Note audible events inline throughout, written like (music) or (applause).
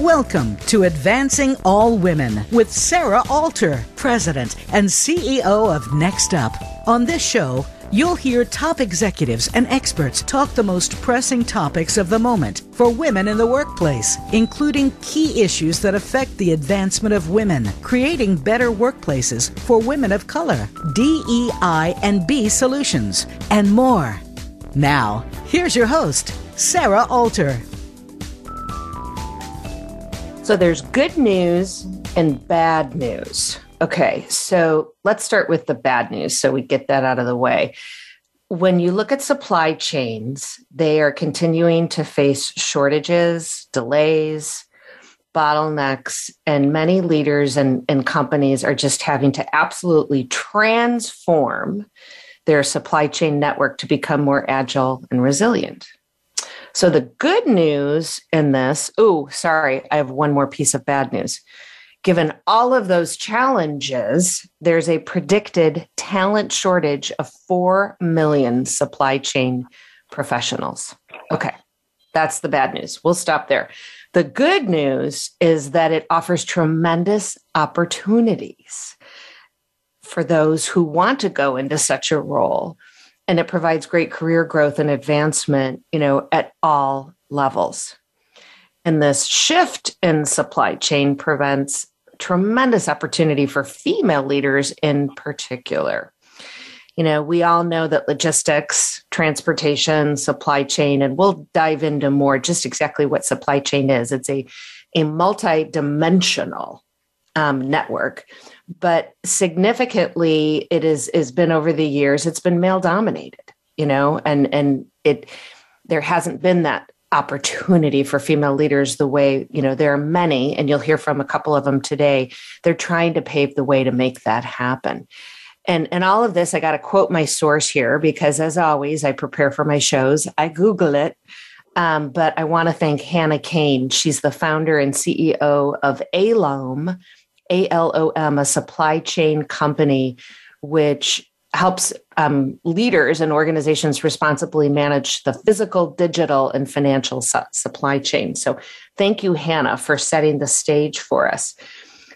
Welcome to Advancing All Women with Sarah Alter, President and CEO of Next Up. On this show, you'll hear top executives and experts talk the most pressing topics of the moment for women in the workplace, including key issues that affect the advancement of women, creating better workplaces for women of color, DEI and B solutions, and more. Now, here's your host, Sarah Alter. So there's good news and bad news. Okay, so let's start with the bad news so we get that out of the way. When you look at supply chains, they are continuing to face shortages, delays, bottlenecks, and many leaders and, and companies are just having to absolutely transform their supply chain network to become more agile and resilient. So the good news in this, oh, sorry, I have one more piece of bad news. Given all of those challenges, there's a predicted talent shortage of 4 million supply chain professionals. Okay, that's the bad news. We'll stop there. The good news is that it offers tremendous opportunities for those who want to go into such a role and it provides great career growth and advancement, you know, at all levels. And this shift in supply chain prevents tremendous opportunity for female leaders in particular. You know, we all know that logistics, transportation, supply chain, and we'll dive into more just exactly what supply chain is. It's a, a multi-dimensional um, network but significantly it is has been over the years it's been male dominated you know and and it there hasn't been that opportunity for female leaders the way you know there are many and you'll hear from a couple of them today they're trying to pave the way to make that happen. And and all of this i got to quote my source here because as always i prepare for my shows i google it um, but i want to thank hannah kain she's the founder and ceo of alom ALOM, a supply chain company which helps um, leaders and organizations responsibly manage the physical, digital, and financial su- supply chain. So, thank you, Hannah, for setting the stage for us.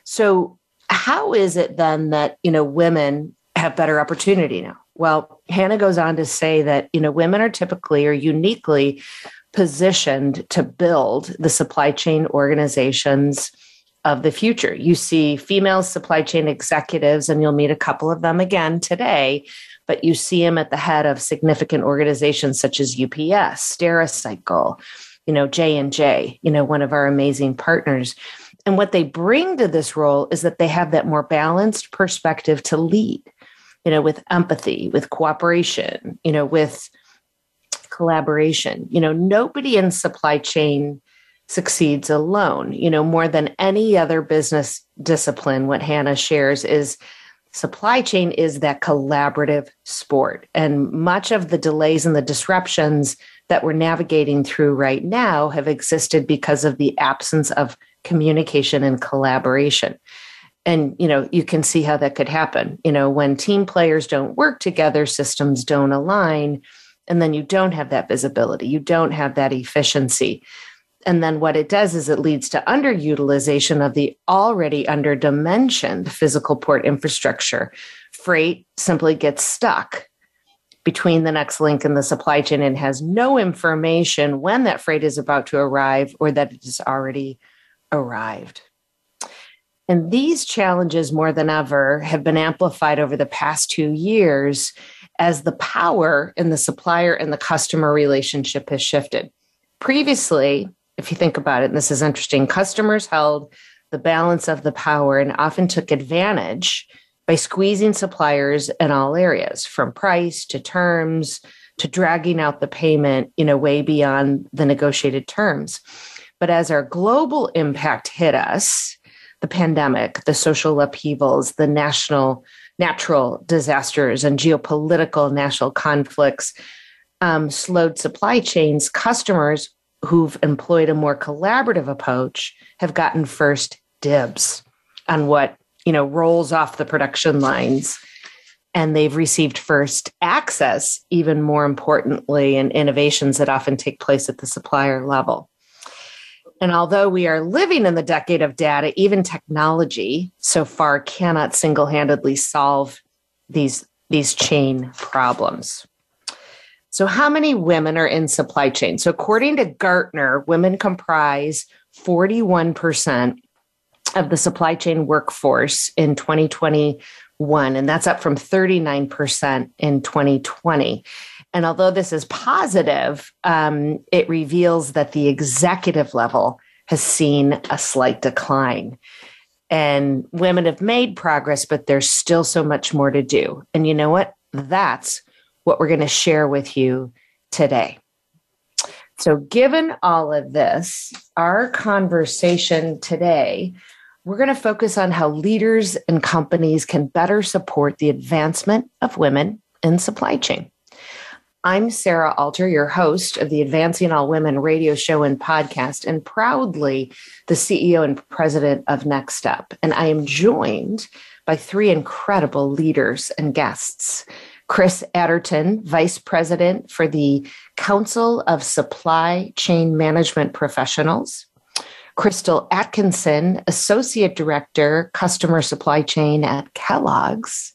So, how is it then that you know women have better opportunity now? Well, Hannah goes on to say that you know women are typically or uniquely positioned to build the supply chain organizations of the future. You see female supply chain executives, and you'll meet a couple of them again today, but you see them at the head of significant organizations such as UPS, Stericycle, you know, J&J, you know, one of our amazing partners. And what they bring to this role is that they have that more balanced perspective to lead, you know, with empathy, with cooperation, you know, with collaboration. You know, nobody in supply chain succeeds alone. You know, more than any other business discipline, what Hannah shares is supply chain is that collaborative sport. And much of the delays and the disruptions that we're navigating through right now have existed because of the absence of communication and collaboration. And you know, you can see how that could happen. You know, when team players don't work together, systems don't align, and then you don't have that visibility, you don't have that efficiency. And then what it does is it leads to underutilization of the already underdimensioned physical port infrastructure. Freight simply gets stuck between the next link and the supply chain and has no information when that freight is about to arrive or that it has already arrived. And these challenges, more than ever, have been amplified over the past two years as the power in the supplier and the customer relationship has shifted. Previously, if you think about it, and this is interesting, customers held the balance of the power and often took advantage by squeezing suppliers in all areas from price to terms to dragging out the payment you know way beyond the negotiated terms. But as our global impact hit us the pandemic the social upheavals the national natural disasters and geopolitical national conflicts um, slowed supply chains customers who've employed a more collaborative approach have gotten first dibs on what you know rolls off the production lines and they've received first access even more importantly in innovations that often take place at the supplier level And although we are living in the decade of data, even technology so far cannot single handedly solve these, these chain problems. So, how many women are in supply chain? So, according to Gartner, women comprise 41% of the supply chain workforce in 2021, and that's up from 39% in 2020. And although this is positive, um, it reveals that the executive level has seen a slight decline. And women have made progress, but there's still so much more to do. And you know what? That's what we're going to share with you today. So, given all of this, our conversation today, we're going to focus on how leaders and companies can better support the advancement of women in supply chain. I'm Sarah Alter, your host of the Advancing All Women radio show and podcast, and proudly the CEO and president of Next Step. And I am joined by three incredible leaders and guests. Chris Adderton, Vice President for the Council of Supply Chain Management Professionals. Crystal Atkinson, Associate Director, Customer Supply Chain at Kellogg's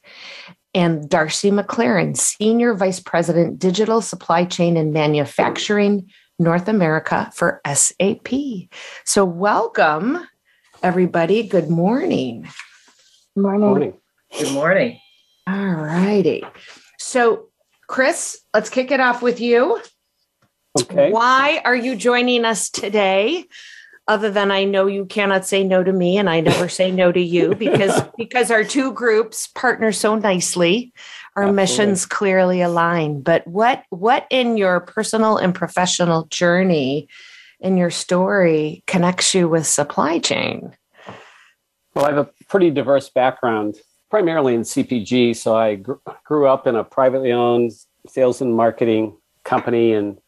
and Darcy MacClaren, Senior Vice President, Digital Supply Chain and Manufacturing, North America for SAP. So, welcome, everybody. Good morning. Good morning. morning. Good morning. All righty. So, Chris, let's kick it off with you. Okay. Why are you joining us today? other than I know you cannot say no to me and I never say no to you (laughs) because because our two groups partner so nicely. Our Absolutely. missions clearly align. But what what in your personal and professional journey in your story connects you with supply chain? Well, I have a pretty diverse background, primarily in CPG. So I gr- grew up in a privately owned sales and marketing company and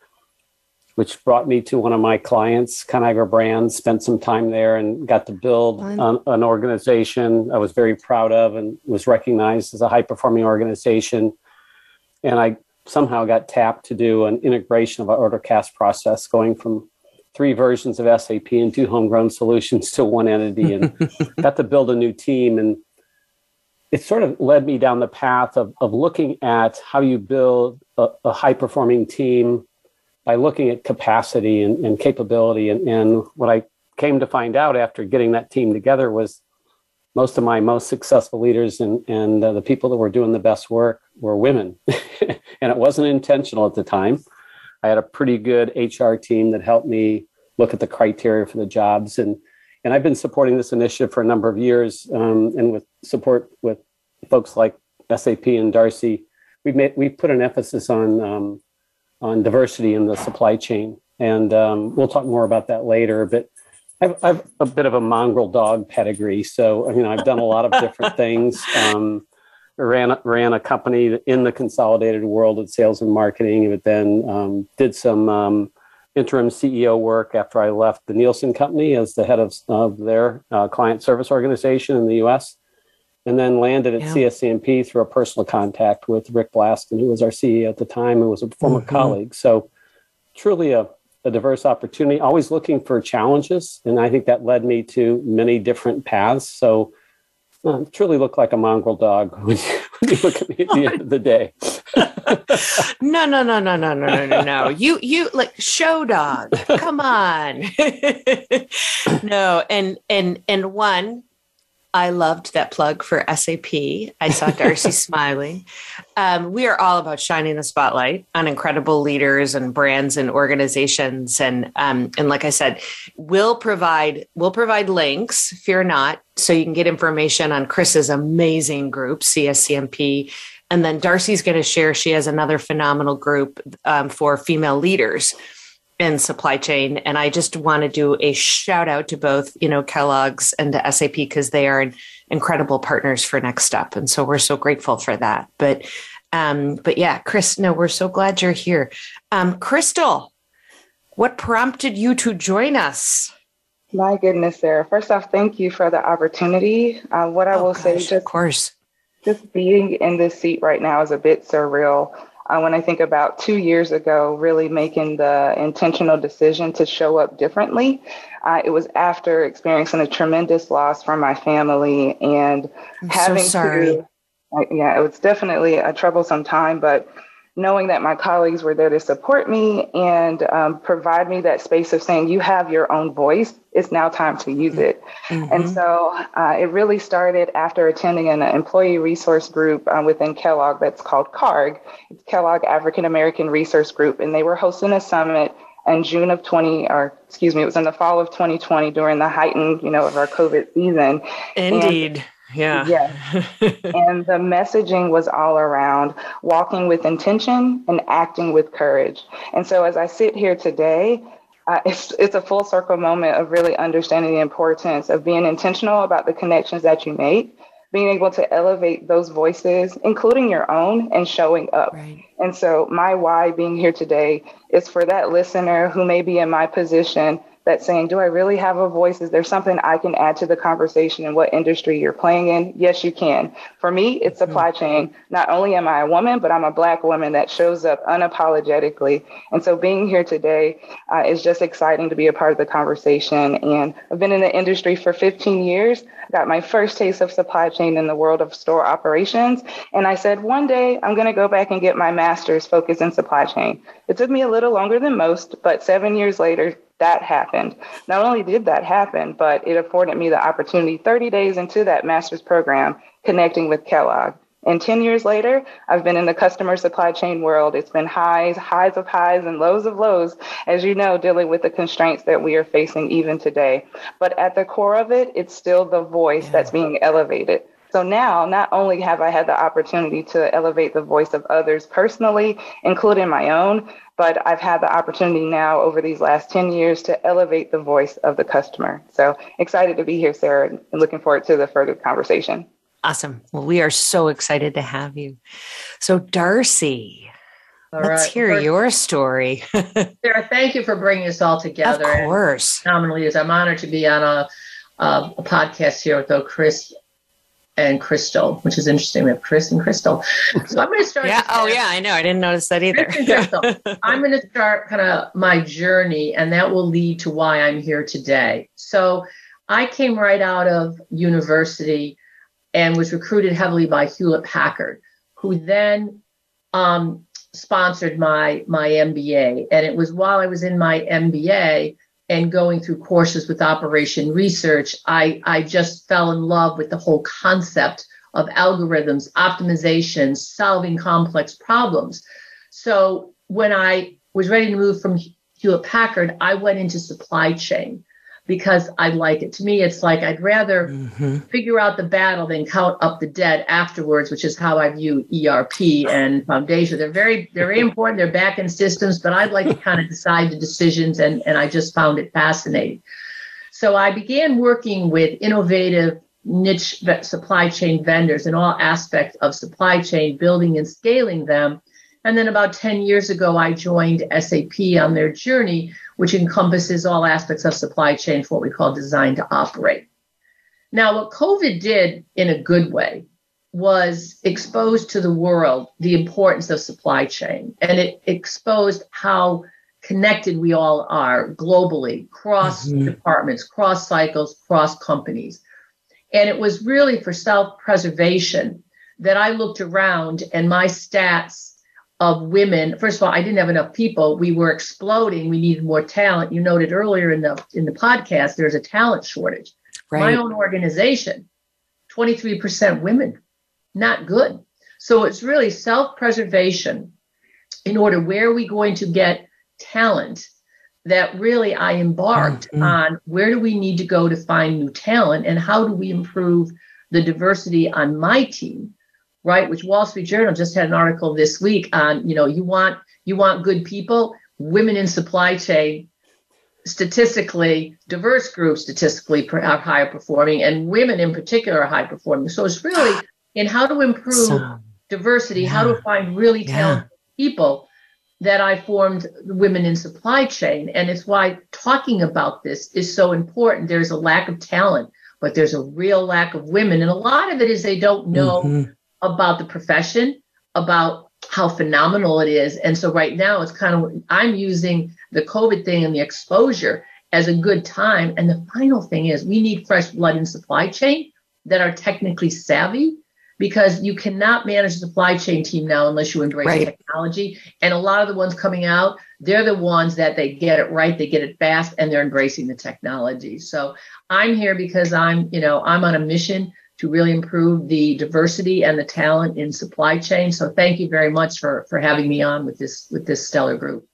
which brought me to one of my clients, Conagra Brands. Spent some time there and got to build an, an, organization I was very proud of and was recognized as a high performing organization. And I somehow got tapped to do an integration of our order cast process, going from three versions of SAP and two homegrown solutions to one entity, and (laughs) got to build a new team. And it sort of led me down the path of, of looking at how you build a, a high performing team by looking at capacity and, and capability. And, and what I came to find out after getting that team together was most of my most successful leaders and, and uh, the people that were doing the best work were women. (laughs) and it wasn't intentional at the time. I had a pretty good HR team that helped me look at the criteria for the jobs. And, and I've been supporting this initiative for a number of years. Um, and with support with folks like SAP and Darcy, we've made, we've put an emphasis on um, on diversity in the supply chain. And um, we'll talk more about that later. But I've, I've, a bit of a mongrel dog pedigree. So, you know, I've done a lot of different things. Um, ran, ran a company in the consolidated world of sales and marketing, but then um, did some um, interim CEO work after I left the Nielsen company as the head of, of their uh, client service organization in the US and then landed at yeah. CSCMP through a personal contact with Rick Blasgen, who was our CEO at the time and was a former mm-hmm. colleague. So truly a, a diverse opportunity, always looking for challenges. And I think that led me to many different paths. So uh, truly look like a mongrel dog (laughs) when you, when you look at me at the end of the day. (laughs) no, no, no, no, no, no, no, no, no. (laughs) You, you like show dog. Come on. no, and and and one I loved that plug for SAP. I saw Darcy (laughs) smiling. Um, we are all about shining the spotlight on incredible leaders and brands and organizations. And um, and like I said, we'll provide we'll provide links. Fear not, so you can get information on Chris's amazing group, CSCMP. And then Darcy's going to share. She has another phenomenal group um, for female leaders in supply chain. And I just want to do a shout out to both, you know, Kellogg's and to SAP because they are incredible partners for Next Step. And so we're so grateful for that. But um, but yeah, Chris, no, we're so glad you're here. Um, Crystal, what prompted you to join us? My goodness, Sarah. First off, thank you for the opportunity. Uh, what I oh, will gosh, say, just, of course, just being in this seat right now is a bit surreal. Uh, when I think about two years ago, really making the intentional decision to show up differently. Uh, it was after experiencing a tremendous loss from my family and I'm having so sorry. to. Yeah, it was definitely a troublesome time, but knowing that my colleagues were there to support me and um, provide me that space of saying, you have your own voice, it's now time to use it. Mm-hmm. And so uh, it really started after attending an employee resource group uh, within Kellogg that's called CARG, it's Kellogg African American Resource Group, and they were hosting a summit in June of 20, or excuse me, it was in the fall of 2020 during the heightened, you know, of our COVID season. Indeed. And yeah. Yeah. (laughs) and the messaging was all around walking with intention and acting with courage. And so as I sit here today, uh, it's it's a full circle moment of really understanding the importance of being intentional about the connections that you make, being able to elevate those voices, including your own, and showing up. Right. And so my why being here today is for that listener who may be in my position that's saying, do I really have a voice? Is there something I can add to the conversation in what industry you're playing in? Yes, you can. For me, it's supply chain. Not only am I a woman, but I'm a Black woman that shows up unapologetically. And so being here today uh, is just exciting to be a part of the conversation. And I've been in the industry for 15 years. Got my first taste of supply chain in the world of store operations. And I said, one day I'm going to go back and get my master's focus in supply chain. It took me a little longer than most, but seven years later, that happened. Not only did that happen, but it afforded me the opportunity 30 days into that master's program connecting with Kellogg. And 10 years later, I've been in the customer supply chain world. It's been highs, highs of highs, and lows of lows, as you know, dealing with the constraints that we are facing even today. But at the core of it, it's still the voice yeah. that's being elevated. So now, not only have I had the opportunity to elevate the voice of others personally, including my own, but I've had the opportunity now over these last 10 years to elevate the voice of the customer. So excited to be here, Sarah, and looking forward to the further conversation. Awesome. Well, we are so excited to have you. So, Darcy, all let's right. hear First, your story. (laughs) Sarah, thank you for bringing us all together. Of course. Phenomenally, I'm honored to be on a, a, a podcast here with Chris and Crystal, which is interesting. We have Chris and Crystal. So I'm going to start. (laughs) yeah. Oh, yeah. I know. I didn't notice that either. (laughs) I'm going to start kind of my journey, and that will lead to why I'm here today. So I came right out of university and was recruited heavily by Hewlett Packard, who then um, sponsored my my MBA. And it was while I was in my MBA and going through courses with operation research, I, I just fell in love with the whole concept of algorithms, optimization, solving complex problems. So when I was ready to move from Hewlett Packard, I went into supply chain because I like it. To me, it's like I'd rather mm-hmm. figure out the battle than count up the dead afterwards, which is how I view ERP and foundation. They're very, they're very important. They're back end systems, but I'd like to kind of decide the decisions, and, and I just found it fascinating. So I began working with innovative niche supply chain vendors in all aspects of supply chain, building and scaling them. And then about 10 years ago, I joined SAP on their journey which encompasses all aspects of supply chain for what we call design to operate. Now, what COVID did in a good way was expose to the world the importance of supply chain, and it exposed how connected we all are globally, cross mm-hmm. departments, cross cycles, cross companies. And it was really for self preservation that I looked around and my stats of women. First of all, I didn't have enough people. We were exploding. We needed more talent. You noted earlier in the in the podcast, there's a talent shortage. Right. My own organization, 23% women, not good. So it's really self-preservation in order where are we going to get talent that really I embarked mm-hmm. on where do we need to go to find new talent and how do we improve the diversity on my team right? Which Wall Street Journal just had an article this week on, you know, you want you want good people, women in supply chain, statistically diverse groups statistically are higher performing, and women in particular are high performing. So it's really in how to improve so, diversity, yeah. how to find really talented yeah. people that I formed Women in Supply Chain. And it's why talking about this is so important. There's a lack of talent, but there's a real lack of women. And a lot of it is they don't know mm-hmm about the profession, about how phenomenal it is. And so right now it's kind of I'm using the COVID thing and the exposure as a good time. And the final thing is we need fresh blood in supply chain that are technically savvy because you cannot manage the supply chain team now unless you embrace right. technology. And a lot of the ones coming out, they're the ones that they get it right, they get it fast, and they're embracing the technology. So I'm here because I'm, you know, I'm on a mission to really improve the diversity and the talent in supply chain. So thank you very much for for having me on with this with this stellar group.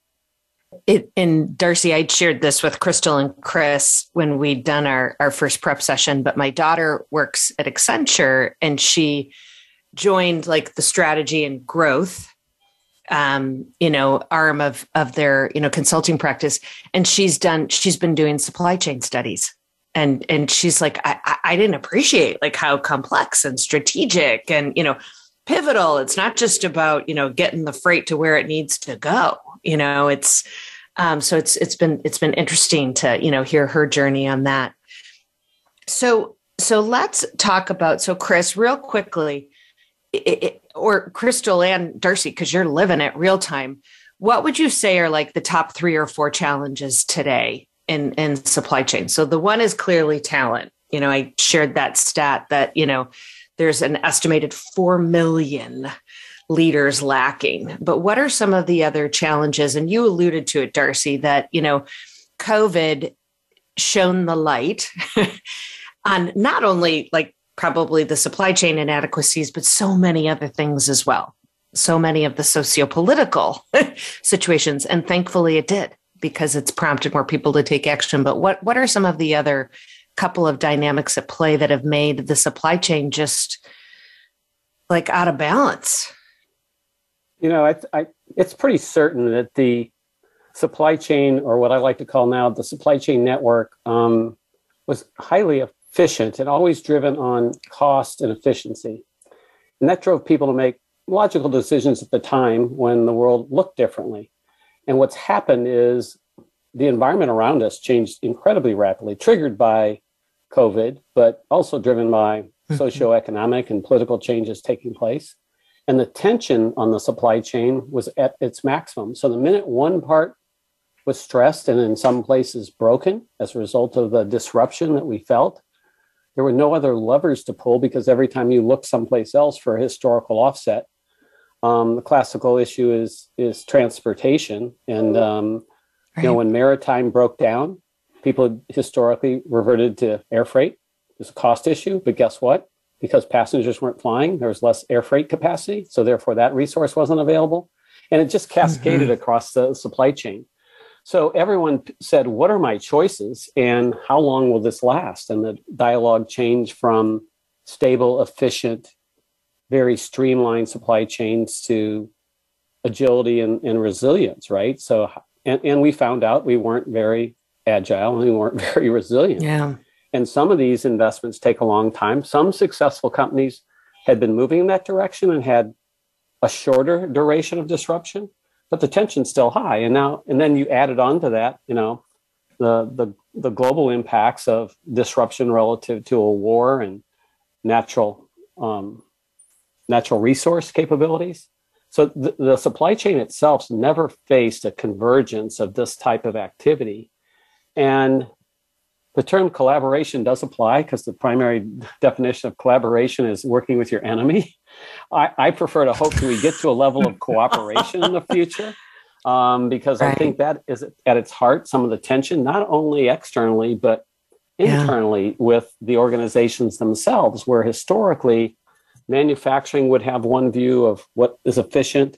It, and Darcy, I shared this with Crystal and Chris when we'd done our, our first prep session, but my daughter works at Accenture and she joined like the strategy and growth um, you know, arm of of their, you know, consulting practice. And she's done, she's been doing supply chain studies. And and she's like, I, I didn't appreciate like how complex and strategic and, you know, pivotal. It's not just about, you know, getting the freight to where it needs to go. You know, it's um, so it's it's been it's been interesting to you know hear her journey on that. So so let's talk about so Chris real quickly, it, or Crystal and Darcy because you're living it real time. What would you say are like the top three or four challenges today in in supply chain? So the one is clearly talent. You know, I shared that stat that you know there's an estimated four million leaders lacking. But what are some of the other challenges? And you alluded to it, Darcy, that, you know, COVID shone the light (laughs) on not only like probably the supply chain inadequacies, but so many other things as well. So many of the sociopolitical (laughs) situations. And thankfully it did because it's prompted more people to take action. But what, what are some of the other couple of dynamics at play that have made the supply chain just like out of balance? You know, I, I, it's pretty certain that the supply chain, or what I like to call now the supply chain network, um, was highly efficient and always driven on cost and efficiency. And that drove people to make logical decisions at the time when the world looked differently. And what's happened is the environment around us changed incredibly rapidly, triggered by COVID, but also driven by mm-hmm. socioeconomic and political changes taking place and the tension on the supply chain was at its maximum. So the minute one part was stressed and in some places broken as a result of the disruption that we felt, there were no other levers to pull because every time you look someplace else for a historical offset, um, the classical issue is is transportation. And um, right. you know, when maritime broke down, people historically reverted to air freight. It's a cost issue, but guess what? because passengers weren't flying. There was less air freight capacity. So therefore that resource wasn't available. And it just cascaded mm-hmm. across the supply chain. So everyone said, What are my choices and how long will this last? And the dialogue changed from stable, efficient, very streamlined supply chains to agility and, and resilience, right? So, and, and we found out we weren't very agile and we weren't (laughs) very resilient. Yeah. And some of these investments take a long time. Some successful companies had been moving in that direction and had a shorter duration of disruption, but the tension's still high. And now, and then you added on to that, you know, the the the global impacts of disruption relative to a war and natural um, natural resource capabilities. So the, the supply chain itself never faced a convergence of this type of activity. And the term collaboration does apply because the primary (laughs) definition of collaboration is working with your enemy. I, I prefer to hope that we get to a level of cooperation in the future um, because right. I think that is at its heart some of the tension, not only externally, but internally yeah. with the organizations themselves, where historically manufacturing would have one view of what is efficient,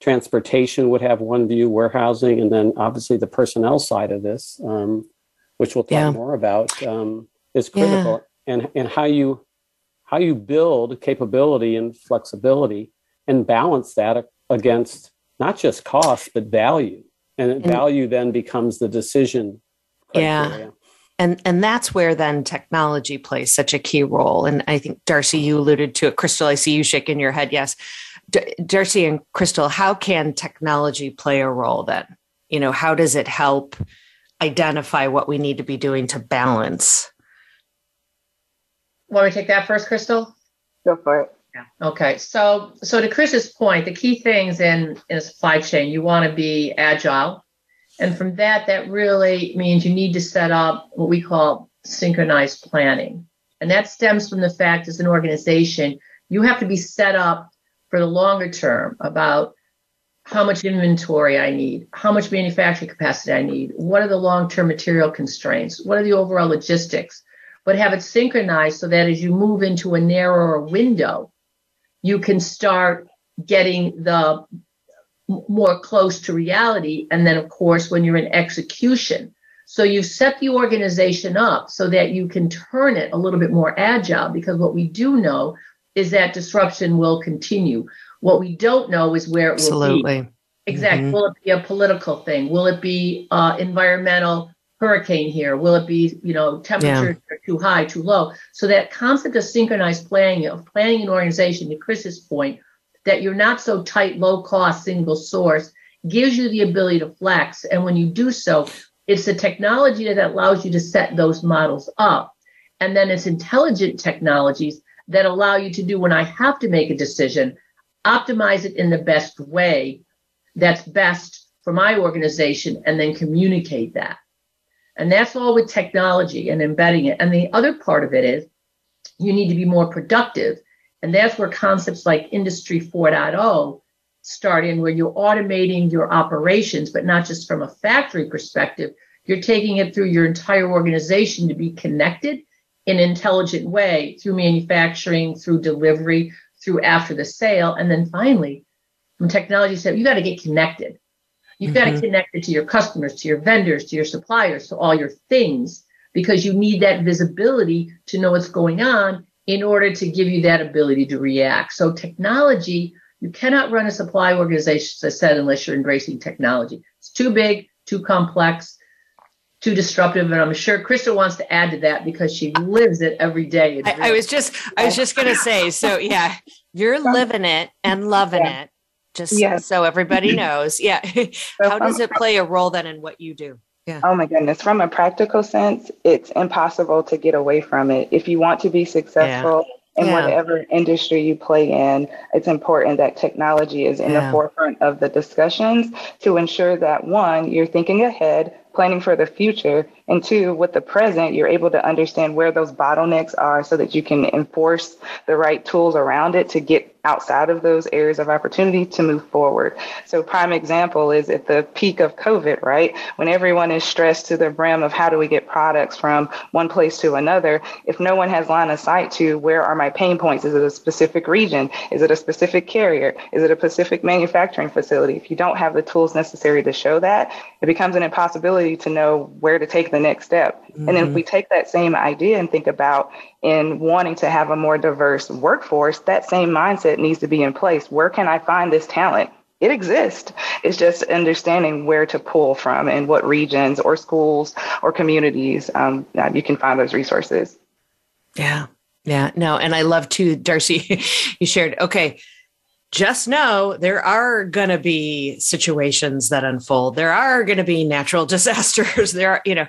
transportation would have one view, warehousing, and then obviously the personnel side of this. Um, which we'll talk yeah. more about, um, is critical. Yeah. And and how you how you build capability and flexibility and balance that against not just cost but value. And, and value then becomes the decision. Criteria. Yeah. And, and that's where then technology plays such a key role. And I think Darcy, you alluded to it. Crystal, I see you shaking your head. Yes, D- Darcy and Crystal, how can technology play a role then? You know, how does it help identify what we need to be doing to balance. Want me to take that first, Crystal? Go for it. Yeah. Okay. So, so to Chris's point, the key things in in a supply chain, you want to be agile, and from that, that really means you need to set up what we call synchronized planning, and that stems from the fact as an organization, you have to be set up for the longer term about how much inventory I need, how much manufacturing capacity I need, what are the long term material constraints, what are the overall logistics, but have it synchronized so that as you move into a narrower window, you can start getting the more close to reality. And then, of course, when you're in execution, so you've set the organization up so that you can turn it a little bit more agile because what we do know is that disruption will continue. What we don't know is where it Absolutely. will be. Exactly. Mm-hmm. Will it be a political thing? Will it be uh, environmental hurricane here? Will it be, you know, temperatures yeah. are too high, too low? So that concept of synchronized planning, of planning an organization, to Chris's point, that you're not so tight, low cost, single source, gives you the ability to flex. And when you do so, it's the technology that allows you to set those models up. And then it's intelligent technologies that allow you to do when I have to make a decision, optimize it in the best way that's best for my organization, and then communicate that. And that's all with technology and embedding it. And the other part of it is you need to be more productive. And that's where concepts like Industry 4.0 start in, where you're automating your operations, but not just from a factory perspective. You're taking it through your entire organization to be connected in an intelligent way through manufacturing, through delivery, through after the sale. And then finally, from technology said, you got to get connected. You've mm-hmm. got to connect it to your customers, to your vendors, to your suppliers, to all your things, because you need that visibility to know what's going on in order to give you that ability to react. So technology, you cannot run a supply organization, as I said, unless you're embracing technology. It's too big, too complex too disruptive. And I'm sure Crystal wants to add to that because she lives it every day. I, I, was just, I was just going to say, so yeah, you're (laughs) living it and loving yeah. it. Just yes. so everybody (laughs) knows. Yeah. (laughs) How does it play a role then in what you do? Yeah. Oh my goodness. From a practical sense, it's impossible to get away from it. If you want to be successful, yeah in yeah. whatever industry you play in, it's important that technology is in the forefront of the discussions to ensure that one, you're thinking ahead, planning for the future, and two, with the present, you're able to understand where those bottlenecks are so that you can enforce the right tools around it to get outside of those areas of opportunity to move forward. So prime example is at the peak of COVID, right? When everyone is stressed to the brim of how do we get products from one place to another, if no one has line of sight to where are my pain points, is it a specific region? Is it a specific carrier? Is it a specific manufacturing facility? If you don't have the tools necessary to show that, it becomes an impossibility to know where to take the next step. Mm-hmm. And then if we take that same idea and think about in wanting to have a more diverse workforce, that same mindset needs to be in place. Where can I find this talent? It exists. It's just understanding where to pull from and what regions or schools or communities um, you can find those resources. Yeah. Yeah. No. And I love too, Darcy, (laughs) you shared, okay, just know there are going to be situations that unfold. There are going to be natural (laughs) disasters. There are, you know,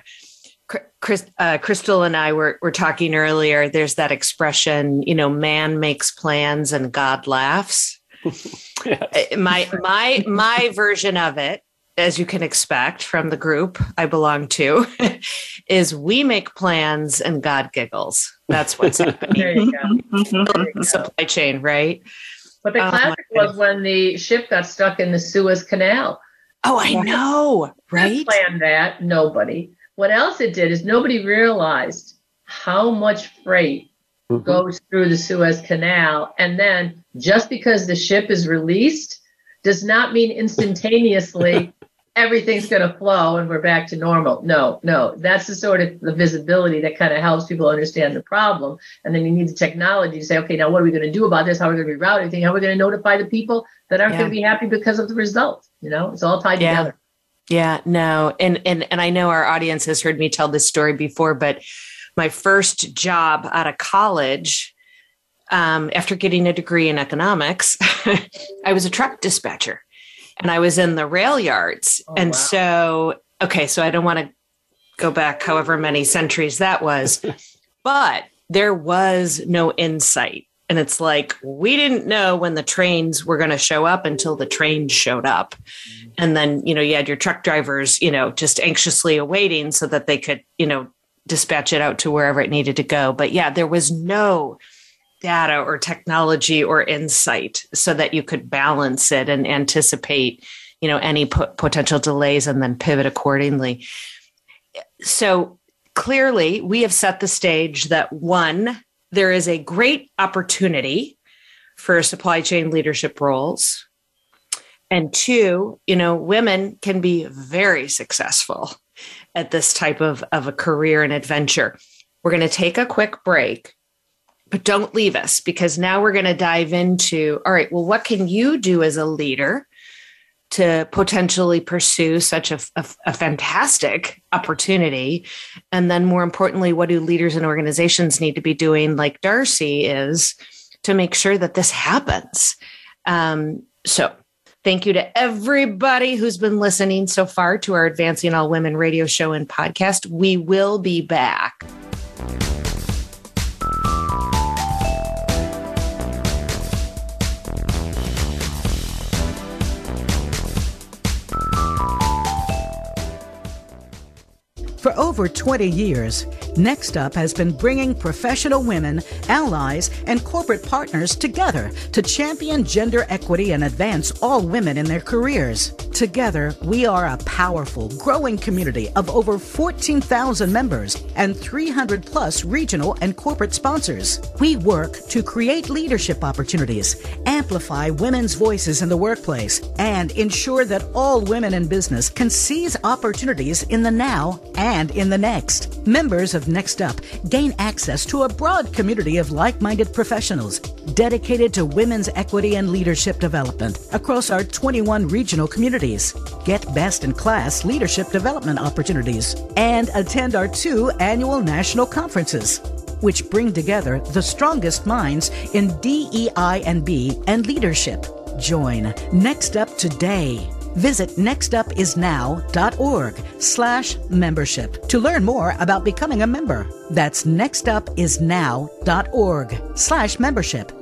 Chris, uh, Crystal and I were, were talking earlier. There's that expression, you know, man makes plans and God laughs. (laughs) yes. Uh, my my my version of it, as you can expect from the group I belong to, (laughs) is we make plans and God giggles. That's what's (laughs) happening. there you go. Supply chain, right? But the oh, classic was when the ship got stuck in the Suez Canal. Oh, I know, right? Planned that nobody. What else it did is nobody realized how much freight mm-hmm. goes through the Suez Canal, and then just because the ship is released does not mean instantaneously (laughs) everything's going to flow and we're back to normal. No, no, that's the sort of the visibility that kind of helps people understand the problem. And then you need the technology to say, okay, now what are we going to do about this? How are we going to reroute everything? How are we going to notify the people that aren't yeah. going to be happy because of the result? You know, it's all tied yeah. together. Yeah, no. And and and I know our audience has heard me tell this story before, but my first job out of college, um, after getting a degree in economics, (laughs) I was a truck dispatcher and I was in the rail yards. Oh, and wow. so, okay, so I don't want to go back however many centuries that was, (laughs) but there was no insight And it's like, we didn't know when the trains were going to show up until the trains showed up. And then, you know, you had your truck drivers, you know, just anxiously awaiting so that they could, you know, dispatch it out to wherever it needed to go. But yeah, there was no data or technology or insight so that you could balance it and anticipate, you know, any potential delays and then pivot accordingly. So clearly, we have set the stage that one, there is a great opportunity for supply chain leadership roles. And two, you know, women can be very successful at this type of, of a career and adventure. We're going to take a quick break, but don't leave us because now we're going to dive into all right, well, what can you do as a leader to potentially pursue such a, a, a, fantastic opportunity? And then, more importantly, what do leaders and organizations need to be doing, like Darcy is, to make sure that this happens? Um, so, Thank you to everybody who's been listening so far to our Advancing All Women radio show and podcast. We will be back. For over 20 years, Next Up has been bringing professional women, allies, and corporate partners together to champion gender equity and advance all women in their careers. Together, we are a powerful, growing community of over 14,000 members and 300 plus regional and corporate sponsors. We work to create leadership opportunities, amplify women's voices in the workplace, and ensure that all women in business can seize opportunities in the now and in the next. Members of Next Up gain access to a broad community of like minded professionals dedicated to women's equity and leadership development across our 21 regional communities. Get best in class leadership development opportunities and attend our two annual national conferences which bring together the strongest minds in DEI and B and leadership. Join Next Up today. Visit nextupisnow.org slash membership to learn more about becoming a member. That's nextupisnow.org slash membership.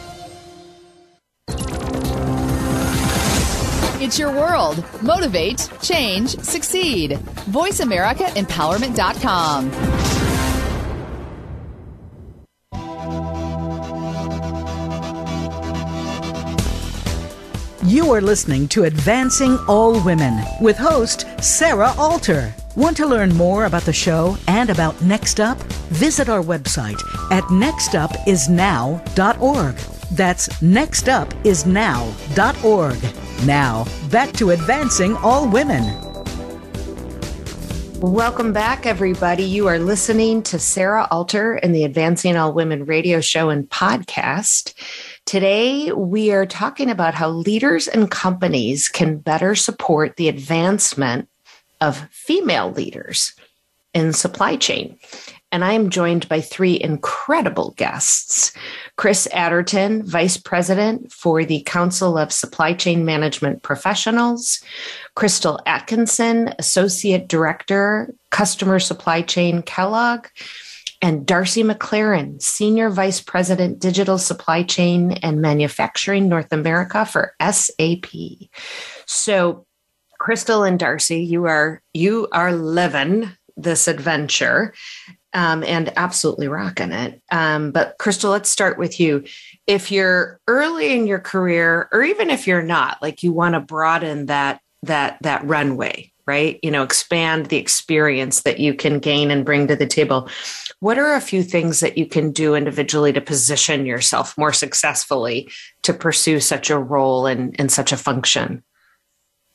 It's your world. Motivate, change, succeed. VoiceAmericaEmpowerment.com. You are listening to Advancing All Women with host Sarah Alter. Want to learn more about the show and about Next Up? Visit our website at nextupisnow.org. That's nextupisnow.org. Now, back to advancing all women. Welcome back, everybody. You are listening to Sarah Alter and the Advancing All Women radio show and podcast. Today, we are talking about how leaders and companies can better support the advancement of female leaders in supply chain. And I am joined by three incredible guests. Chris Adderton, Vice President for the Council of Supply Chain Management Professionals, Crystal Atkinson, Associate Director, Customer Supply Chain Kellogg, and Darcy MacClaren, Senior Vice President, Digital Supply Chain and Manufacturing North America for SAP. So, Crystal and Darcy, you are you are living this adventure um, and absolutely rocking it. Um, but Crystal, let's start with you. If you're early in your career, or even if you're not, like you want to broaden that that that runway, right? You know, expand the experience that you can gain and bring to the table. What are a few things that you can do individually to position yourself more successfully to pursue such a role and, and such a function?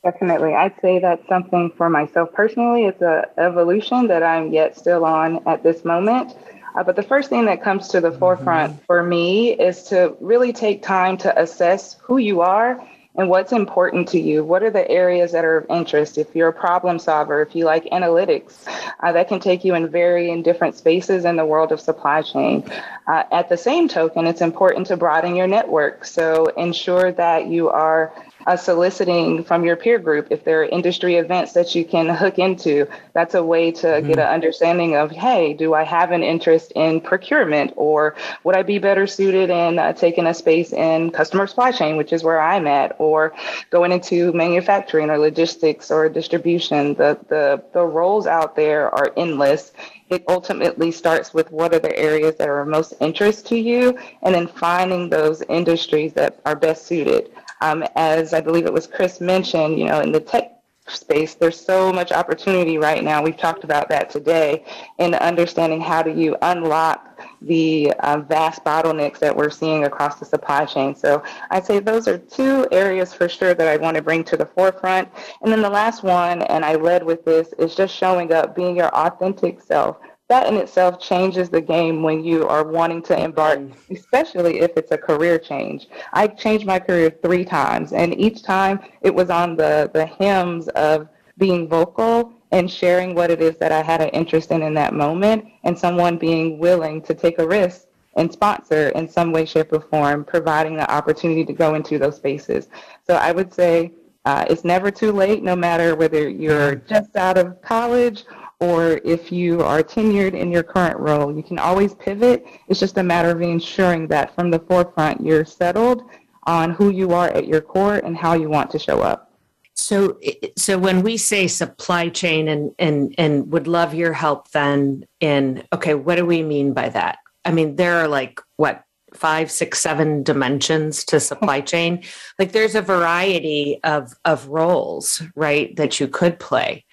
Definitely. I'd say that's something for myself personally. It's a evolution that I'm yet still on at this moment. Uh, but the first thing that comes to the mm-hmm. forefront for me is to really take time to assess who you are and what's important to you. What are the areas that are of interest? If you're a problem solver, if you like analytics, uh, that can take you in very in different spaces in the world of supply chain. Uh, at the same token, it's important to broaden your network. So ensure that you are uh, soliciting from your peer group if there are industry events that you can hook into. That's a way to mm-hmm. get an understanding of hey do i have an interest in procurement? Or would i be better suited in uh, taking a space in customer supply chain which is where i'm at? Or going into manufacturing or logistics or distribution. The the, the roles out there are endless. It ultimately starts with what are the areas that are of most interest to you and then finding those industries that are best suited um, as I believe it was Chris mentioned, you know, in the tech space, there's so much opportunity right now. We've talked about that today in understanding how do you unlock the uh, vast bottlenecks that we're seeing across the supply chain. So I'd say those are two areas for sure that I want to bring to the forefront. And then the last one, and I led with this, is just showing up, being your authentic self that in itself changes the game when you are wanting to embark, especially if it's a career change. I changed my career three times, and each time it was on the, the hymns of being vocal and sharing what it is that I had an interest in in that moment, and someone being willing to take a risk and sponsor in some way, shape, or form, providing the opportunity to go into those spaces. So I would say uh, it's never too late, no matter whether you're just out of college or if you are tenured in your current role. You can always pivot. It's just a matter of ensuring that from the forefront you're settled on who you are at your core and how you want to show up. So, so when we say supply chain and and and would love your help then in okay, what do we mean by that? I mean, there are like what five, six, seven dimensions to supply chain. Like there's a variety of of roles, right, that you could play.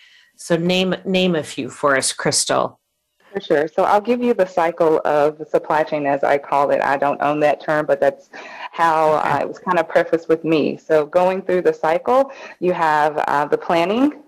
So name name a few for us, Crystal. For sure. So I'll give you the cycle of the supply chain as I call it. I don't own that term, but that's how okay. uh, it was kind of prefaced with me. So going through the cycle, you have uh, the planning,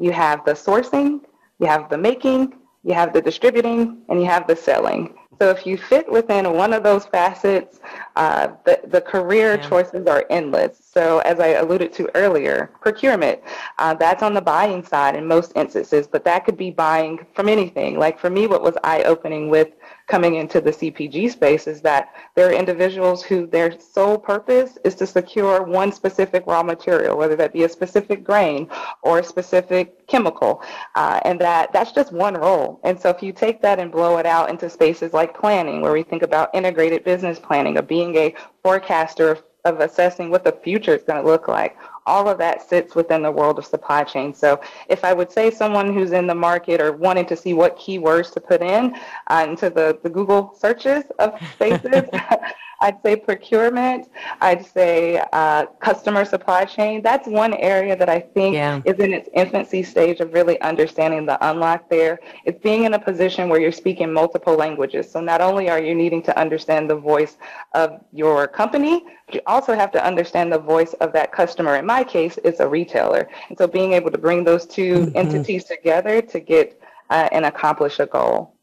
you have the sourcing, you have the making, you have the distributing, and you have the selling. So if you fit within one of those facets, uh, the, the career yeah. choices are endless. So as I alluded to earlier, procurement, uh, that's on the buying side in most instances, but that could be buying from anything. Like for me, what was eye-opening with coming into the CPG space is that there are individuals who their sole purpose is to secure one specific raw material, whether that be a specific grain or a specific chemical, uh, and that that's just one role. And so if you take that and blow it out into spaces like planning, where we think about integrated business planning, of being a forecaster of of assessing what the future is going to look like all of that sits within the world of supply chain. So if I would say someone who's in the market or wanting to see what keywords to put in uh, into the, the Google searches of (laughs) spaces, (laughs) I'd say procurement. I'd say uh, customer supply chain. That's one area that I think yeah. is in its infancy stage of really understanding the unlock there. It's being in a position where you're speaking multiple languages. So not only are you needing to understand the voice of your company, but you also have to understand the voice of that customer. My case, it's a retailer. And so being able to bring those 2 mm-hmm. entities together to get uh, and accomplish a goal.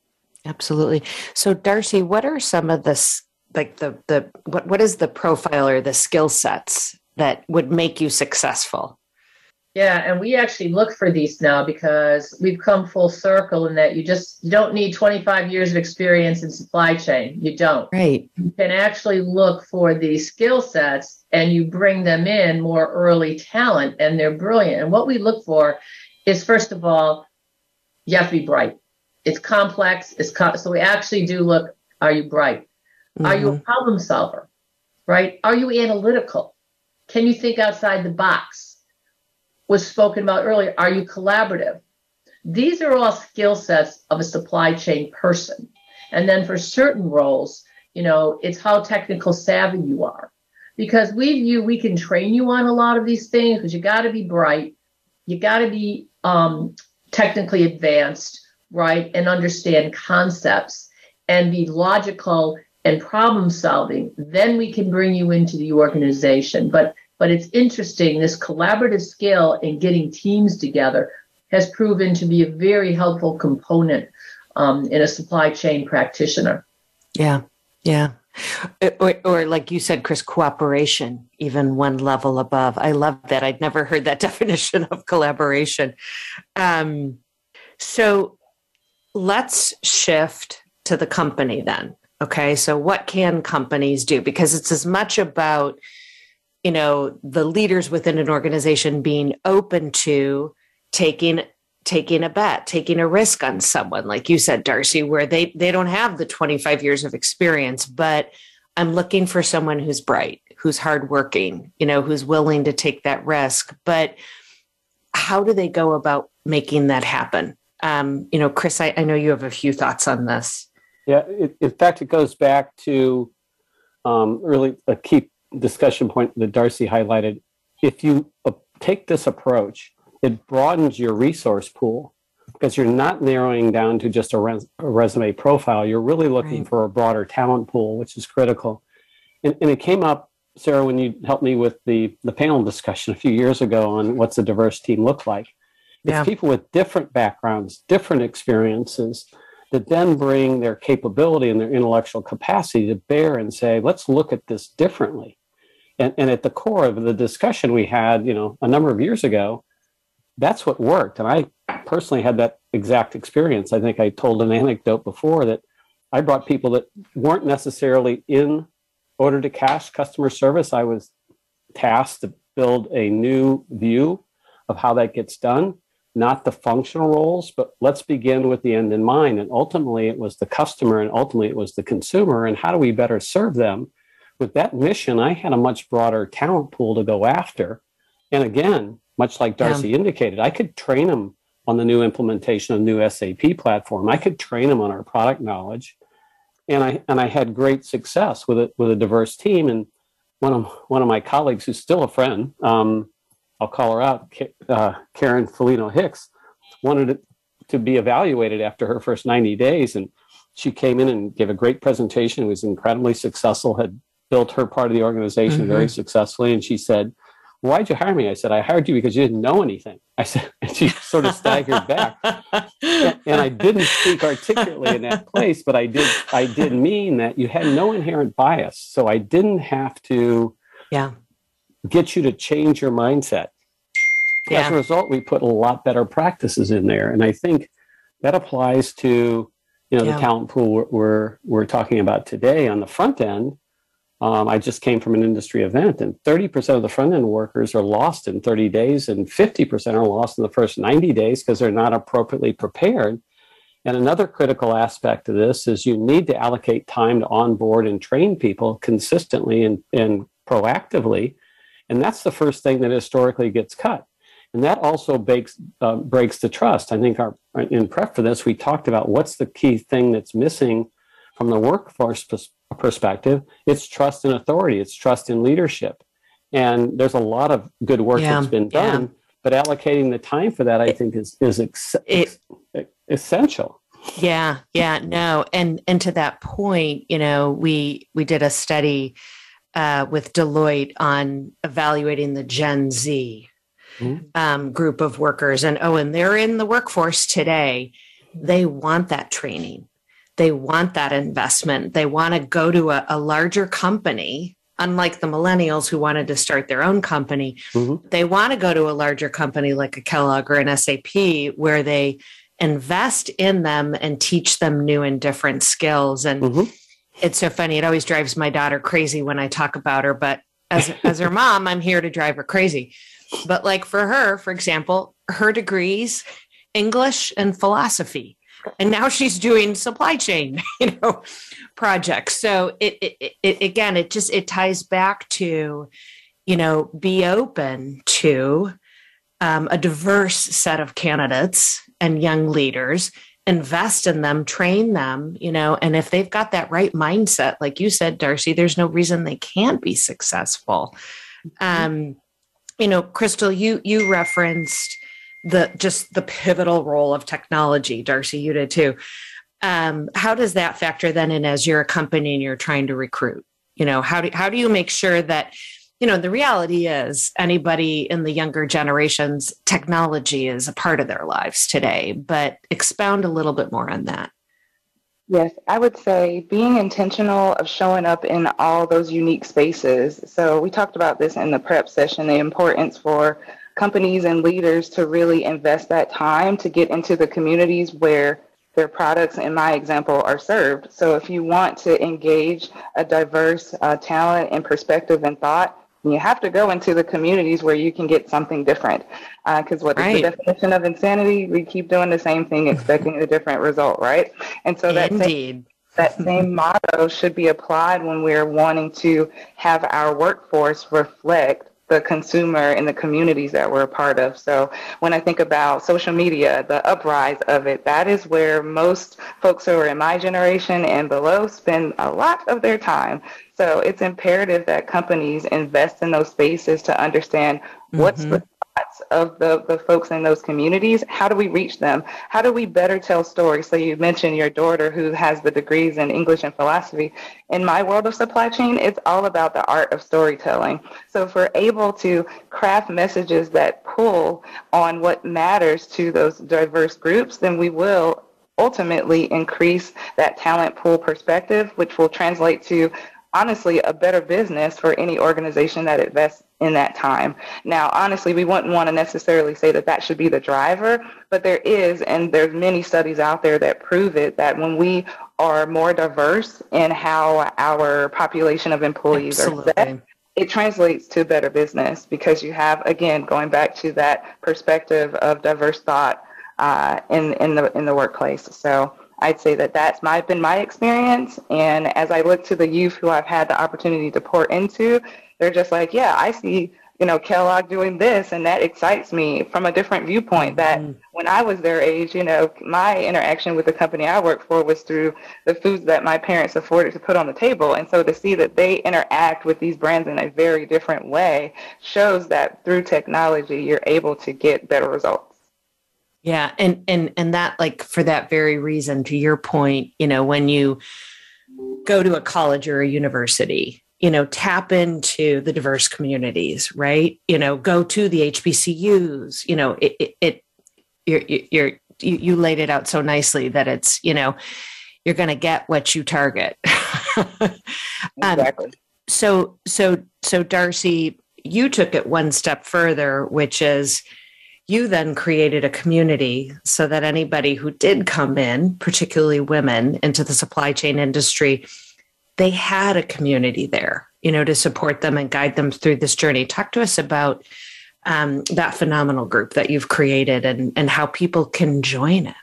Absolutely. So, Darcy, what are some of the like the the what what is the profile or the skill sets that would make you successful? Yeah, and we actually look for these now because we've come full circle in that you just you don't need 25 years of experience in supply chain. You don't. Right. You can actually look for these skill sets and you bring them in more early talent and they're brilliant. And what we look for is first of all, you have to be bright. It's complex. It's so we actually do look. Are you bright? Mm-hmm. Are you a mm-hmm. problem solver? Right? Are you analytical? Can you think outside the box? Was spoken about earlier. Are you collaborative? These are all skill sets of a supply chain person. And then for certain roles, you know, it's how technical savvy you are. Because we view we can train you on a lot of these things because you got to be bright, you got to be um, technically advanced, right, and understand concepts and be logical and problem solving, then we can bring you into the organization. But but it's interesting, this collaborative skill in getting teams together has proven to be a very helpful component um, in a supply chain practitioner. Yeah, yeah. Or, or, like you said, Chris, cooperation, even one level above. I love that. I'd never heard that (laughs) definition of collaboration. Um, so let's shift to the company then. Okay. So, what can companies do? Because it's as much about, you know, the leaders within an organization being open to taking taking a bet, taking a risk on someone, like you said, Darcy, where they they don't have the 25 years of experience, but I'm looking for someone who's bright, who's hardworking, you know, who's willing to take that risk. But how do they go about making that happen? Um, you know, Chris, I, I, know you have a few thoughts on this. Yeah, it, in fact, it goes back to um, really a key discussion point that Darcy highlighted. If you take this approach, it broadens your resource pool because you're not narrowing down to just a, res- a resume profile. You're really looking right. for a broader talent pool, which is critical. And, and, it came up, Sarah, when you helped me with the, the panel discussion a few years ago on what's a diverse team look like. It's yeah. people with different backgrounds, different experiences that then bring their capability and their intellectual capacity to bear and say, let's look at this differently. And, and at the core of the discussion we had, you know, a number of years ago, that's what worked. And I personally had that exact experience. I think I told an anecdote before that I brought people that weren't necessarily in order to cash customer service. I was tasked to build a new view of how that gets done, not the functional roles, but let's begin with the end in mind. And ultimately, it was the customer and ultimately, it was the consumer. And how do we better serve them? With that mission, I had a much broader talent pool to go after. And again, much like Darcy yeah. indicated, I could train them on the new implementation of new SAP platform. I could train them on our product knowledge, and I and I had great success with it with a diverse team. And one of one of my colleagues, who's still a friend, um, I'll call her out, uh, Karen Felino Hicks, wanted to be evaluated after her first 90 days, and she came in and gave a great presentation. Was incredibly successful. Had built her part of the organization mm-hmm. very successfully, and she said why'd you hire me? I said, I hired you because you didn't know anything. I said, (laughs) and she sort of staggered back. (laughs) and I didn't speak articulately in that place, but I did, I did mean that you had no inherent bias. So I didn't have to yeah. get you to change your mindset. Yeah. As a result, we put a lot better practices in there. And I think that applies to, you know, yeah. the talent pool we're, we're, we're talking about today on the front end um, I just came from an industry event, and 30% of the front end workers are lost in 30 days, and 50% are lost in the first 90 days because they're not appropriately prepared. And another critical aspect of this is you need to allocate time to onboard and train people consistently and, and proactively. And that's the first thing that historically gets cut. And that also breaks, uh, breaks the trust. I think our, in prep for this, we talked about what's the key thing that's missing from the workforce perspective, it's trust and authority, it's trust in leadership. And there's a lot of good work yeah, that's been done, yeah. but allocating the time for that, I think, is is ex- it, essential. Yeah, yeah, no, and and to that point, you know, we we did a study uh, with Deloitte on evaluating the Gen Z mm-hmm. um, group of workers, and oh, and they're in the workforce today. They want that training they want that investment. They want to go to a, a larger company unlike the millennials who wanted to start their own company, mm-hmm. they want to go to a larger company like a Kellogg or an SAP where they invest in them and teach them new and different skills. And mm-hmm. it's so funny. It always drives my daughter crazy when I talk about her, but as, as her mom, I'm here to drive her crazy. But like for her, for example, her degrees, English and philosophy and now she's doing supply chain (laughs) you know projects so it, it, it again it just it ties back to you know be open to um, a diverse set of candidates and young leaders invest in them train them you know and if they've got that right mindset like you said darcy there's no reason they can't be successful mm-hmm. um you know crystal you you referenced the just the pivotal role of technology. Darcy, you did too. Um, how does that factor then in as you're a company and you're trying to recruit? You know, how do how do you make sure that you know the reality is anybody in the younger generations technology is a part of their lives today but expound a little bit more on that Yes, I would say being intentional of showing up in all those unique spaces. So, we talked about this in the prep session the importance for companies and leaders to really invest that time to get into the communities where their products, in my example, are served. So, if you want to engage a diverse uh, talent and perspective and thought, you have to go into the communities where you can get something different. Because uh, what right. is the definition of insanity? We keep doing the same thing, expecting a different result, right? And so that Indeed. Same, that same (laughs) motto should be applied when we're wanting to have our workforce reflect the consumer and the communities that we're a part of. So when I think about social media, the uprise of it, that is where most folks who are in my generation and below spend a lot of their time. So it's imperative that companies invest in those spaces to understand what's mm-hmm. the of the, the folks in those communities. How do we reach them? How do we better tell stories? So you mentioned your daughter who has the degrees in English and philosophy. In my world of supply chain, it's all about the art of storytelling. So if we're able to craft messages that pull on what matters to those diverse groups, then we will ultimately increase that talent pool perspective, which will translate to honestly a better business for any organization that invests in that time. Now, honestly, we wouldn't want to necessarily say that that should be the driver, but there is, and there's many studies out there that prove it, that when we are more diverse in how our population of employees Absolutely. are set, it translates to better business because you have, again, going back to that perspective of diverse thought uh, in, in, the, in the workplace. So I'd say that that's my, been my experience. And as I look to the youth who I've had the opportunity to pour into, they're just like, yeah, I see, you know, Kellogg doing this, and that excites me from a different viewpoint. That mm. when I was their age, you know, my interaction with the company I worked for was through the foods that my parents afforded to put on the table. And so to see that they interact with these brands in a very different way shows that through technology, you're able to get better results. Yeah, and and and that like for that very reason to your point, you know, when you go to a college or a university, you know, tap into the diverse communities, right? You know, go to the HBCUs, you know, it it, it you're you're you, you laid it out so nicely that it's, you know, you're going to get what you target. (laughs) Um, exactly. Um, so so so Darcy, you took it one step further, which is you then created a community so that anybody who did come in, particularly women, into the supply chain industry, they had a community there, you know, to support them and guide them through this journey. Talk to us about um, that phenomenal group that you've created and and how people can join it.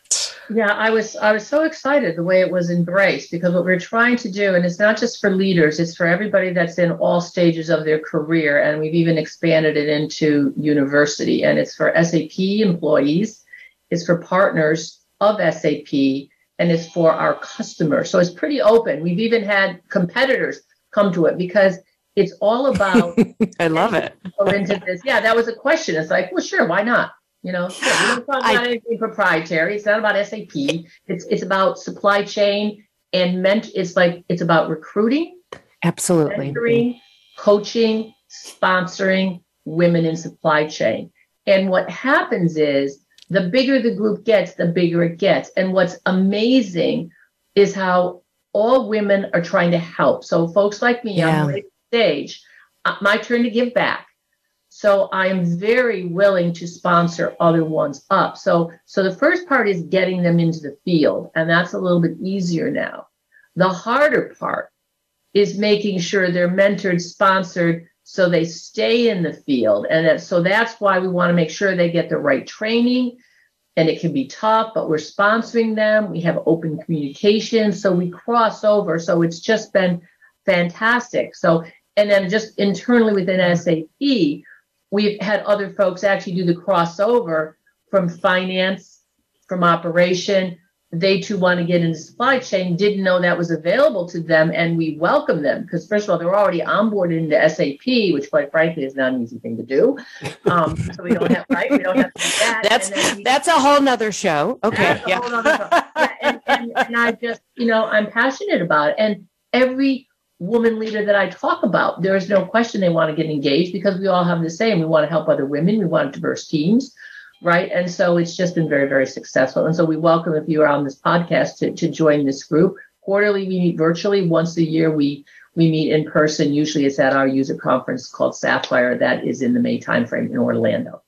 Yeah, I was I was so excited the way it was embraced because what we're trying to do, and it's not just for leaders, it's for everybody that's in all stages of their career, and we've even expanded it into university, and it's for SAP employees, it's for partners of SAP, and it's for our customers. So it's pretty open. We've even had competitors come to it because it's all about. (laughs) I love it. into this. Yeah, that was a question. It's like, well, sure, why not? You know, sure, we don't talk about I, anything proprietary. It's not about SAP. It's it's about supply chain and meant. It's like it's about recruiting, absolutely, mentoring, coaching, sponsoring women in supply chain. And what happens is the bigger the group gets, the bigger it gets. And what's amazing is how all women are trying to help. So folks like me, yeah. I'm stage, uh, my turn to give back. So I am very willing to sponsor other ones up. So so the first part is getting them into the field, and that's a little bit easier now. The harder part is making sure they're mentored, sponsored, so they stay in the field. And that, so that's why we want to make sure they get the right training. And it can be tough, but we're sponsoring them. We have open communication. So we cross over. So it's just been fantastic. So and then just internally within SAP, we've had other folks actually do the crossover from finance, from operation. They too want to get into supply chain, didn't know that was available to them, and we welcome them because first of all, they're already onboarded into SAP, which quite frankly is not an easy thing to do. (laughs) Um, so we don't have right, we don't have to do that. That's we, that's a whole nother show. Okay, yeah. yeah and, and, and I just you know I'm passionate about it, and every woman leader that I talk about, there is no question they want to get engaged because we all have the same. We want to help other women. We want diverse teams. right? And so it's just been very, very successful. And so we welcome if you are on this podcast to, to join this group. Quarterly, we meet virtually. Once a year, we we meet in person. Usually, it's at our user conference called Sapphire. That is in the May timeframe in Orlando.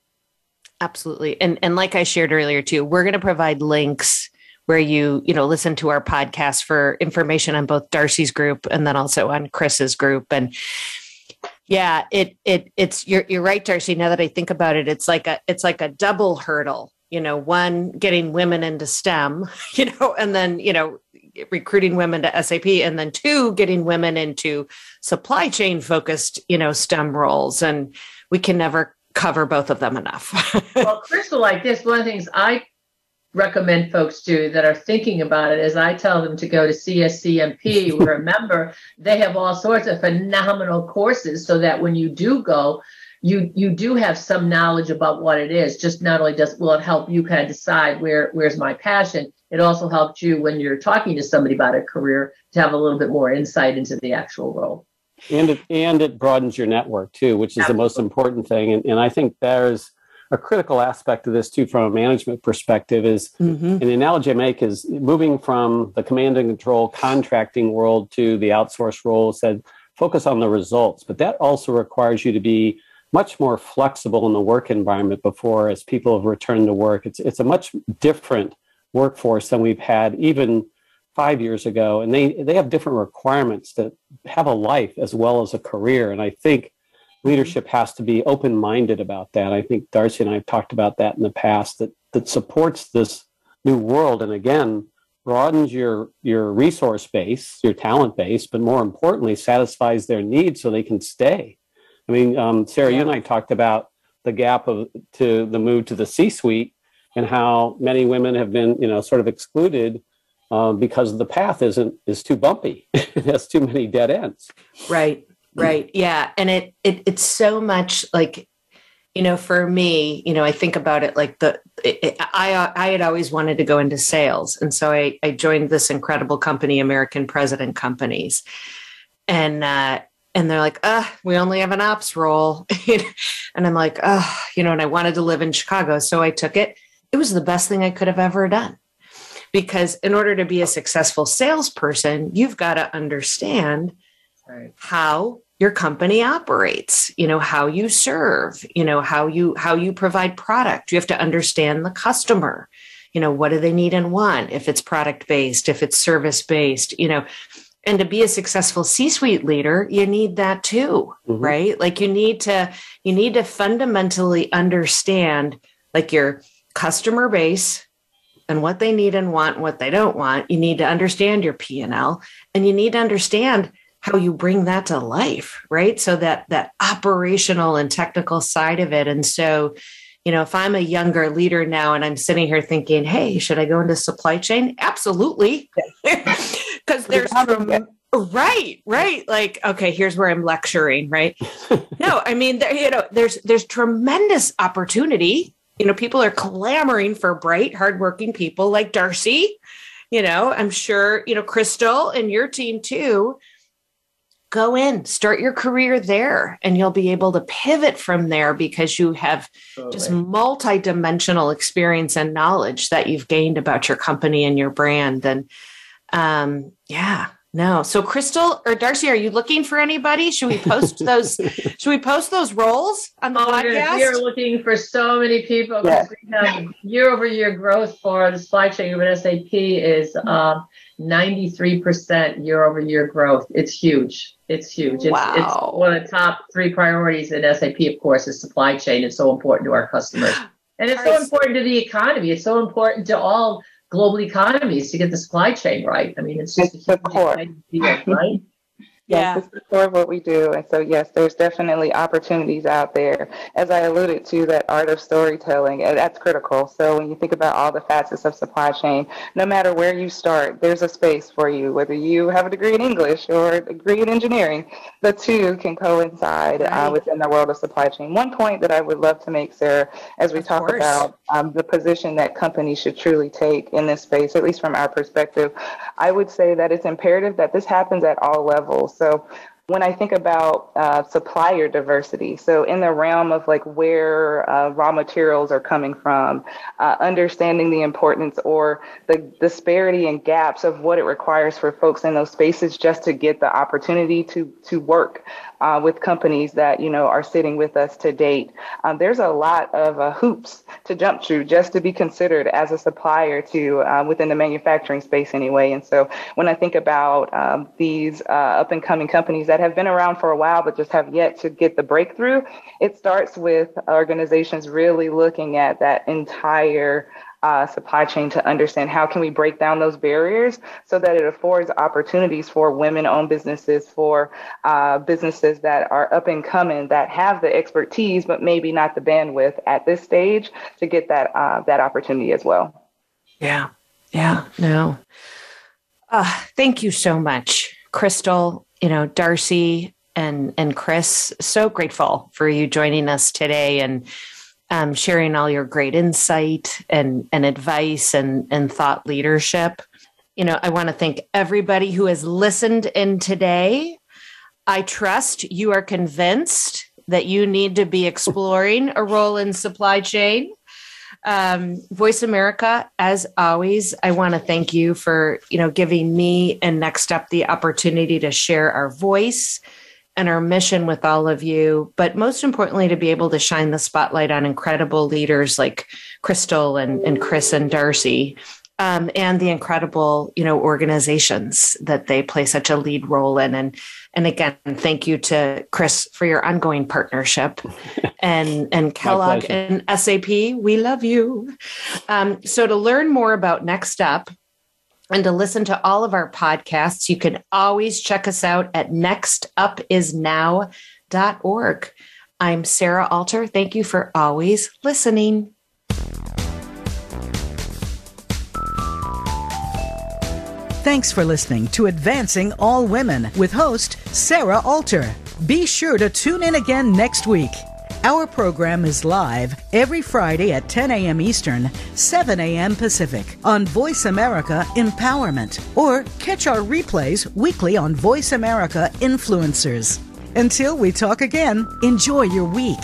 Absolutely, and and like I shared earlier too, we're going to provide links where you you know listen to our podcast for information on both Darcy's group and then also on Chris's group and yeah, it it it's you're you're right, Darcy. Now that I think about it, it's like a it's like a double hurdle. You know, one getting women into STEM, (laughs) you know, and then you know recruiting women to SAP, and then two getting women into supply chain focused, you know, STEM roles, and we can never cover both of them enough. (laughs) well, Crystal, like this, one of the things I recommend folks do that are thinking about it is I tell them to go to CSCMP. (laughs) Remember, they have all sorts of phenomenal courses so that when you do go, you you do have some knowledge about what it is. Just not only does will it help you kind of decide where where's my passion, it also helps you when you're talking to somebody about a career to have a little bit more insight into the actual role. And it and it broadens your network too, which is Absolutely. the most important thing. And, and I think there's a critical aspect of this too from a management perspective is mm-hmm. and the analogy I make is moving from the command and control contracting world to the outsource role said focus on the results. But that also requires you to be much more flexible in the work environment before as people have returned to work. It's it's a much different workforce than we've had even five years ago. And they they have different requirements to have a life as well as a career. And I think leadership has to be open minded about that. I think Darcy and I have talked about that in the past that that supports this new world and again broadens your your resource base, your talent base, but more importantly satisfies their needs so they can stay. I mean, um, Sarah, yeah. you and I talked about the gap of to the move to the C-suite and how many women have been, you know, sort of excluded um, because the path isn't is too bumpy. (laughs) it has too many dead ends. Right. Right. Yeah. And it, it it's so much like, you know, for me, you know, I think about it like the it, it, I I had always wanted to go into sales, and so I I joined this incredible company, American President Companies, and uh, and they're like, uh, we only have an ops role, (laughs) and I'm like, uh, you know, and I wanted to live in Chicago, so I took it. It was the best thing I could have ever done because in order to be a successful salesperson, you've got to understand right. how your company operates you know how you serve you know how you how you provide product. You have to understand the customer you know what do they need and want if it's product based if it's service based you know. And to be a successful c-suite leader you need that too mm-hmm. right? Like you need to you need to fundamentally understand like your customer base and what they need and want and what they don't want. You need to understand your p&l and you need to understand how you bring that to life right? So that that operational and technical side of it. And so you know if i'm a younger leader now and i'm sitting here thinking hey should i go into supply chain? Absolutely. (laughs) Because there's right right. Like okay here's where i'm lecturing right? (laughs) No i mean there, you know there's there's tremendous opportunity. You know people are clamoring for bright hardworking people like darcy you know i'm sure you know crystal and your team too go in, start your career there, and you'll be able to pivot from there because you have totally. just multi-dimensional experience and knowledge that you've gained about your company and your brand. And um, yeah, no. So Crystal or Darcy, are you looking for anybody? Should we post (laughs) those? should we post those roles on the oh, podcast? We are looking for so many people because we have year over year growth for the supply chain of SAP is. Um, 93% year over year growth. It's huge. It's huge. It's, wow. it's one of the top three priorities in SAP, of course, is supply chain. It's so important to our customers. (gasps) And it's so important to the economy. It's so important to all global economies to get the supply chain right. I mean, it's just it's a huge deal, right? Yes, yeah. this is core of what we do. And so, yes, there's definitely opportunities out there. As I alluded to, that art of storytelling, that's critical. So when you think about all the facets of supply chain, no matter where you start, there's a space for you, whether you have a degree in English or a degree in engineering, the two can coincide uh, right. uh, within the world of supply chain. One point that I would love to make, Sarah, as we of talk course. about um, the position that companies should truly take in this space, at least from our perspective, I would say that it's imperative that this happens at all levels. So when I think about uh, supplier diversity, so in the realm of like where uh, raw materials are coming from, uh, understanding the importance or the disparity and gaps of what it requires for folks in those spaces just to get the opportunity to to work uh, with companies that you know are sitting with us to date. Um, there's a lot of uh, hoops to jump through just to be considered as a supplier to uh, within the manufacturing space anyway. And so when I think about um, these uh, up and coming companies that have been around for a while but just have yet to get the breakthrough, it starts with organizations really looking at that entire uh, supply chain to understand how can we break down those barriers so that it affords opportunities for women-owned businesses, for uh, businesses that are up and coming that have the expertise but maybe not the bandwidth at this stage to get that uh, that opportunity as well. Yeah, yeah, no. Uh, thank you so much, Crystal. You know, Darcy and and Chris. So grateful for you joining us today and um, sharing all your great insight and, and advice and, and thought leadership. You know, I want to thank everybody who has listened in today. I trust you are convinced that you need to be exploring a role in supply chain. Um, Voice America, as always, I want to thank you for you know giving me and Next Up the opportunity to share our voice and our mission with all of you, but most importantly, to be able to shine the spotlight on incredible leaders like Crystal and, and Chris and Darcy. Um, and the incredible, you know, organizations that they play such a lead role in. And and again, thank you to Chris for your ongoing partnership, (laughs) and and Kellogg and SAP. We love you. Um, so to learn more about Next Up, and to listen to all of our podcasts, you can always check us out at nextupisnow.org. I'm Sarah Alter. Thank you for always listening. Thanks for listening to Advancing All Women with host Sarah Alter. Be sure to tune in again next week. Our program is live every Friday at 10 a.m. Eastern, 7 a.m. Pacific on Voice America Empowerment, or catch our replays weekly on Voice America Influencers. Until we talk again, enjoy your week.